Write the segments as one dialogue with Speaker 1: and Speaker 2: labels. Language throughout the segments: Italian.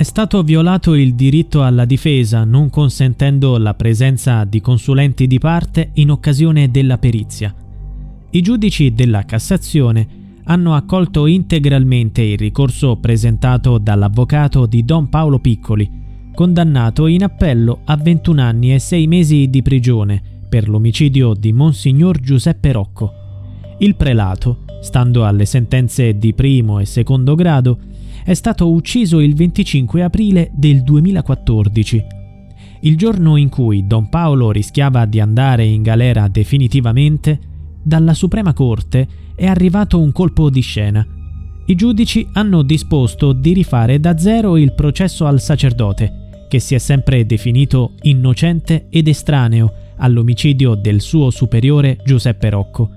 Speaker 1: È stato violato il diritto alla difesa, non consentendo la presenza di consulenti di parte in occasione della perizia. I giudici della Cassazione hanno accolto integralmente il ricorso presentato dall'avvocato di Don Paolo Piccoli, condannato in appello a 21 anni e 6 mesi di prigione per l'omicidio di Monsignor Giuseppe Rocco. Il prelato, stando alle sentenze di primo e secondo grado, è stato ucciso il 25 aprile del 2014, il giorno in cui Don Paolo rischiava di andare in galera definitivamente, dalla Suprema Corte è arrivato un colpo di scena. I giudici hanno disposto di rifare da zero il processo al sacerdote, che si è sempre definito innocente ed estraneo all'omicidio del suo superiore Giuseppe Rocco.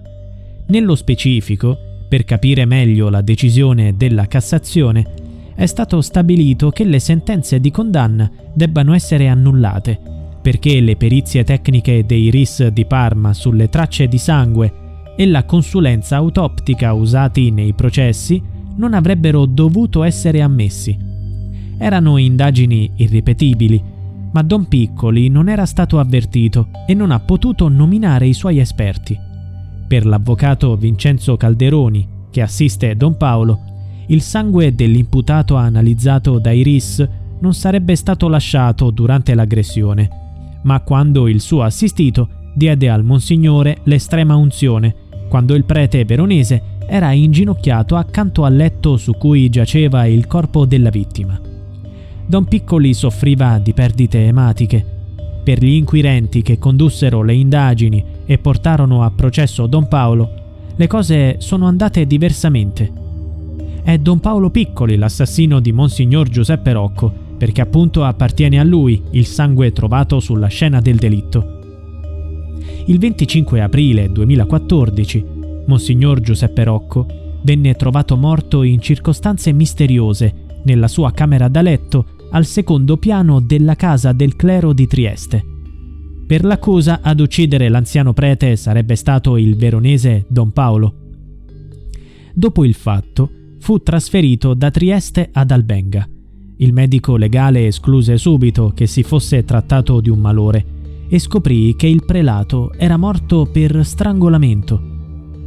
Speaker 1: Nello specifico, per capire meglio la decisione della Cassazione, è stato stabilito che le sentenze di condanna debbano essere annullate, perché le perizie tecniche dei RIS di Parma sulle tracce di sangue e la consulenza autoptica usati nei processi non avrebbero dovuto essere ammessi. Erano indagini irripetibili, ma Don Piccoli non era stato avvertito e non ha potuto nominare i suoi esperti. Per l'avvocato Vincenzo Calderoni, che assiste Don Paolo, il sangue dell'imputato analizzato dai RIS non sarebbe stato lasciato durante l'aggressione, ma quando il suo assistito diede al Monsignore l'estrema unzione quando il prete veronese era inginocchiato accanto al letto su cui giaceva il corpo della vittima. Don Piccoli soffriva di perdite ematiche. Per gli inquirenti che condussero le indagini e portarono a processo Don Paolo, le cose sono andate diversamente. È Don Paolo Piccoli l'assassino di Monsignor Giuseppe Rocco, perché appunto appartiene a lui il sangue trovato sulla scena del delitto. Il 25 aprile 2014, Monsignor Giuseppe Rocco venne trovato morto in circostanze misteriose nella sua camera da letto al secondo piano della casa del clero di Trieste. Per l'accusa ad uccidere l'anziano prete sarebbe stato il veronese Don Paolo. Dopo il fatto, fu trasferito da Trieste ad Albenga. Il medico legale escluse subito che si fosse trattato di un malore e scoprì che il prelato era morto per strangolamento.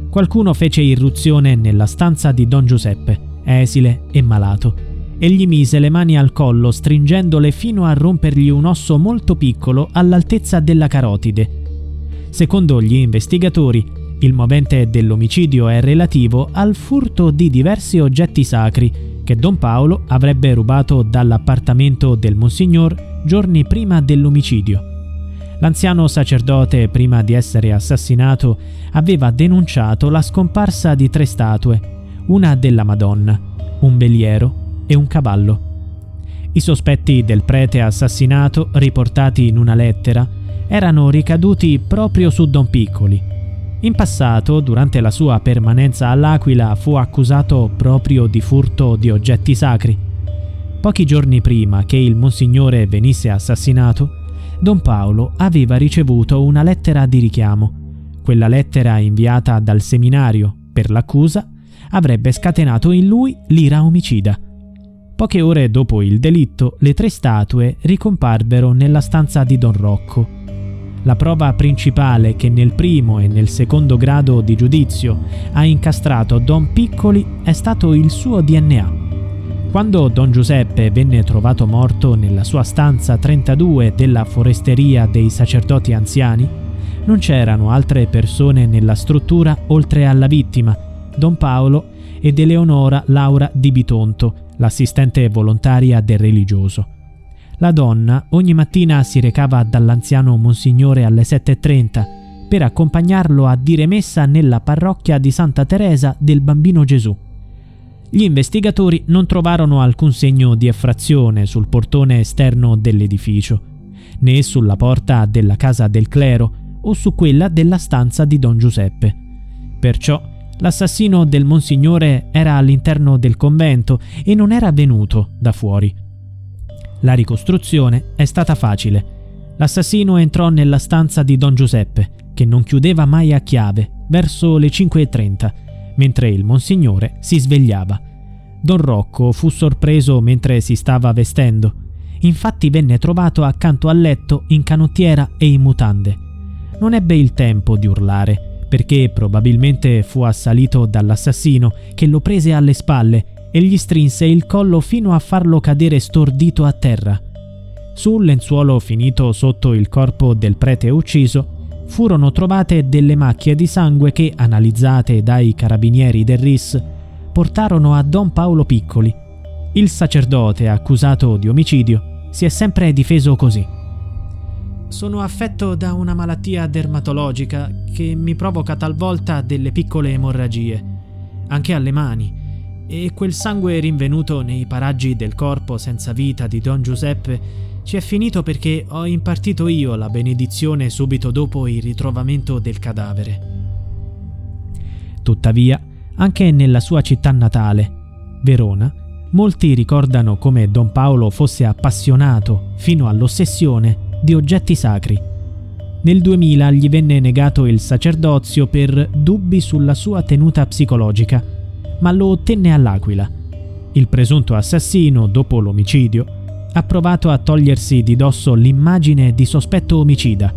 Speaker 1: Qualcuno fece irruzione nella stanza di Don Giuseppe, esile e malato, e gli mise le mani al collo stringendole fino a rompergli un osso molto piccolo all'altezza della carotide. Secondo gli investigatori, il movente dell'omicidio è relativo al furto di diversi oggetti sacri che Don Paolo avrebbe rubato dall'appartamento del Monsignor giorni prima dell'omicidio. L'anziano sacerdote, prima di essere assassinato, aveva denunciato la scomparsa di tre statue, una della Madonna, un veliero e un cavallo. I sospetti del prete assassinato, riportati in una lettera, erano ricaduti proprio su Don Piccoli. In passato, durante la sua permanenza all'Aquila, fu accusato proprio di furto di oggetti sacri. Pochi giorni prima che il Monsignore venisse assassinato, Don Paolo aveva ricevuto una lettera di richiamo. Quella lettera inviata dal seminario per l'accusa avrebbe scatenato in lui l'ira omicida. Poche ore dopo il delitto, le tre statue ricomparvero nella stanza di Don Rocco. La prova principale che nel primo e nel secondo grado di giudizio ha incastrato Don Piccoli è stato il suo DNA. Quando Don Giuseppe venne trovato morto nella sua stanza 32 della foresteria dei sacerdoti anziani, non c'erano altre persone nella struttura oltre alla vittima, Don Paolo ed Eleonora Laura di Bitonto, l'assistente volontaria del religioso. La donna ogni mattina si recava dall'anziano Monsignore alle 7.30 per accompagnarlo a dire messa nella parrocchia di Santa Teresa del Bambino Gesù. Gli investigatori non trovarono alcun segno di effrazione sul portone esterno dell'edificio, né sulla porta della casa del clero o su quella della stanza di Don Giuseppe. Perciò l'assassino del Monsignore era all'interno del convento e non era venuto da fuori. La ricostruzione è stata facile. L'assassino entrò nella stanza di Don Giuseppe, che non chiudeva mai a chiave, verso le 5.30 mentre il Monsignore si svegliava. Don Rocco fu sorpreso mentre si stava vestendo. Infatti venne trovato accanto al letto in canottiera e in mutande. Non ebbe il tempo di urlare, perché probabilmente fu assalito dall'assassino che lo prese alle spalle e gli strinse il collo fino a farlo cadere stordito a terra. Sul lenzuolo finito sotto il corpo del prete ucciso furono trovate delle macchie di sangue che, analizzate dai carabinieri del RIS, portarono a Don Paolo Piccoli. Il sacerdote accusato di omicidio si è sempre difeso così. Sono affetto da una malattia dermatologica che mi provoca talvolta delle piccole emorragie, anche alle mani, e quel sangue rinvenuto nei paraggi del corpo senza vita di Don Giuseppe ci è finito perché ho impartito io la benedizione subito dopo il ritrovamento del cadavere. Tuttavia, anche nella sua città natale, Verona, molti ricordano come Don Paolo fosse appassionato, fino all'ossessione, di oggetti sacri. Nel 2000 gli venne negato il sacerdozio per dubbi sulla sua tenuta psicologica, ma lo ottenne all'Aquila. Il presunto assassino, dopo l'omicidio, ha provato a togliersi di dosso l'immagine di sospetto omicida.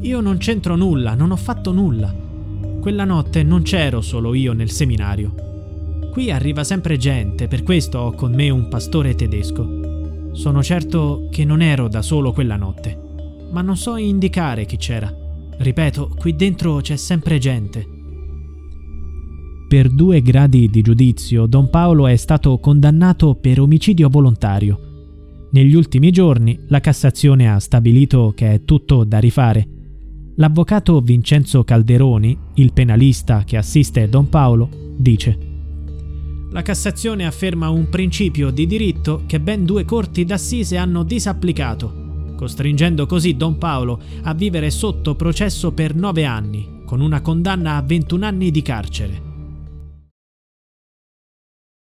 Speaker 1: Io non c'entro nulla, non ho fatto nulla. Quella notte non c'ero solo io nel seminario. Qui arriva sempre gente, per questo ho con me un pastore tedesco. Sono certo che non ero da solo quella notte, ma non so indicare chi c'era. Ripeto, qui dentro c'è sempre gente. Per due gradi di giudizio, Don Paolo è stato condannato per omicidio volontario negli ultimi giorni la Cassazione ha stabilito che è tutto da rifare. L'avvocato Vincenzo Calderoni, il penalista che assiste Don Paolo, dice La Cassazione afferma un principio di diritto che ben due corti d'assise hanno disapplicato, costringendo così Don Paolo a vivere sotto processo per nove anni, con una condanna a 21 anni di carcere.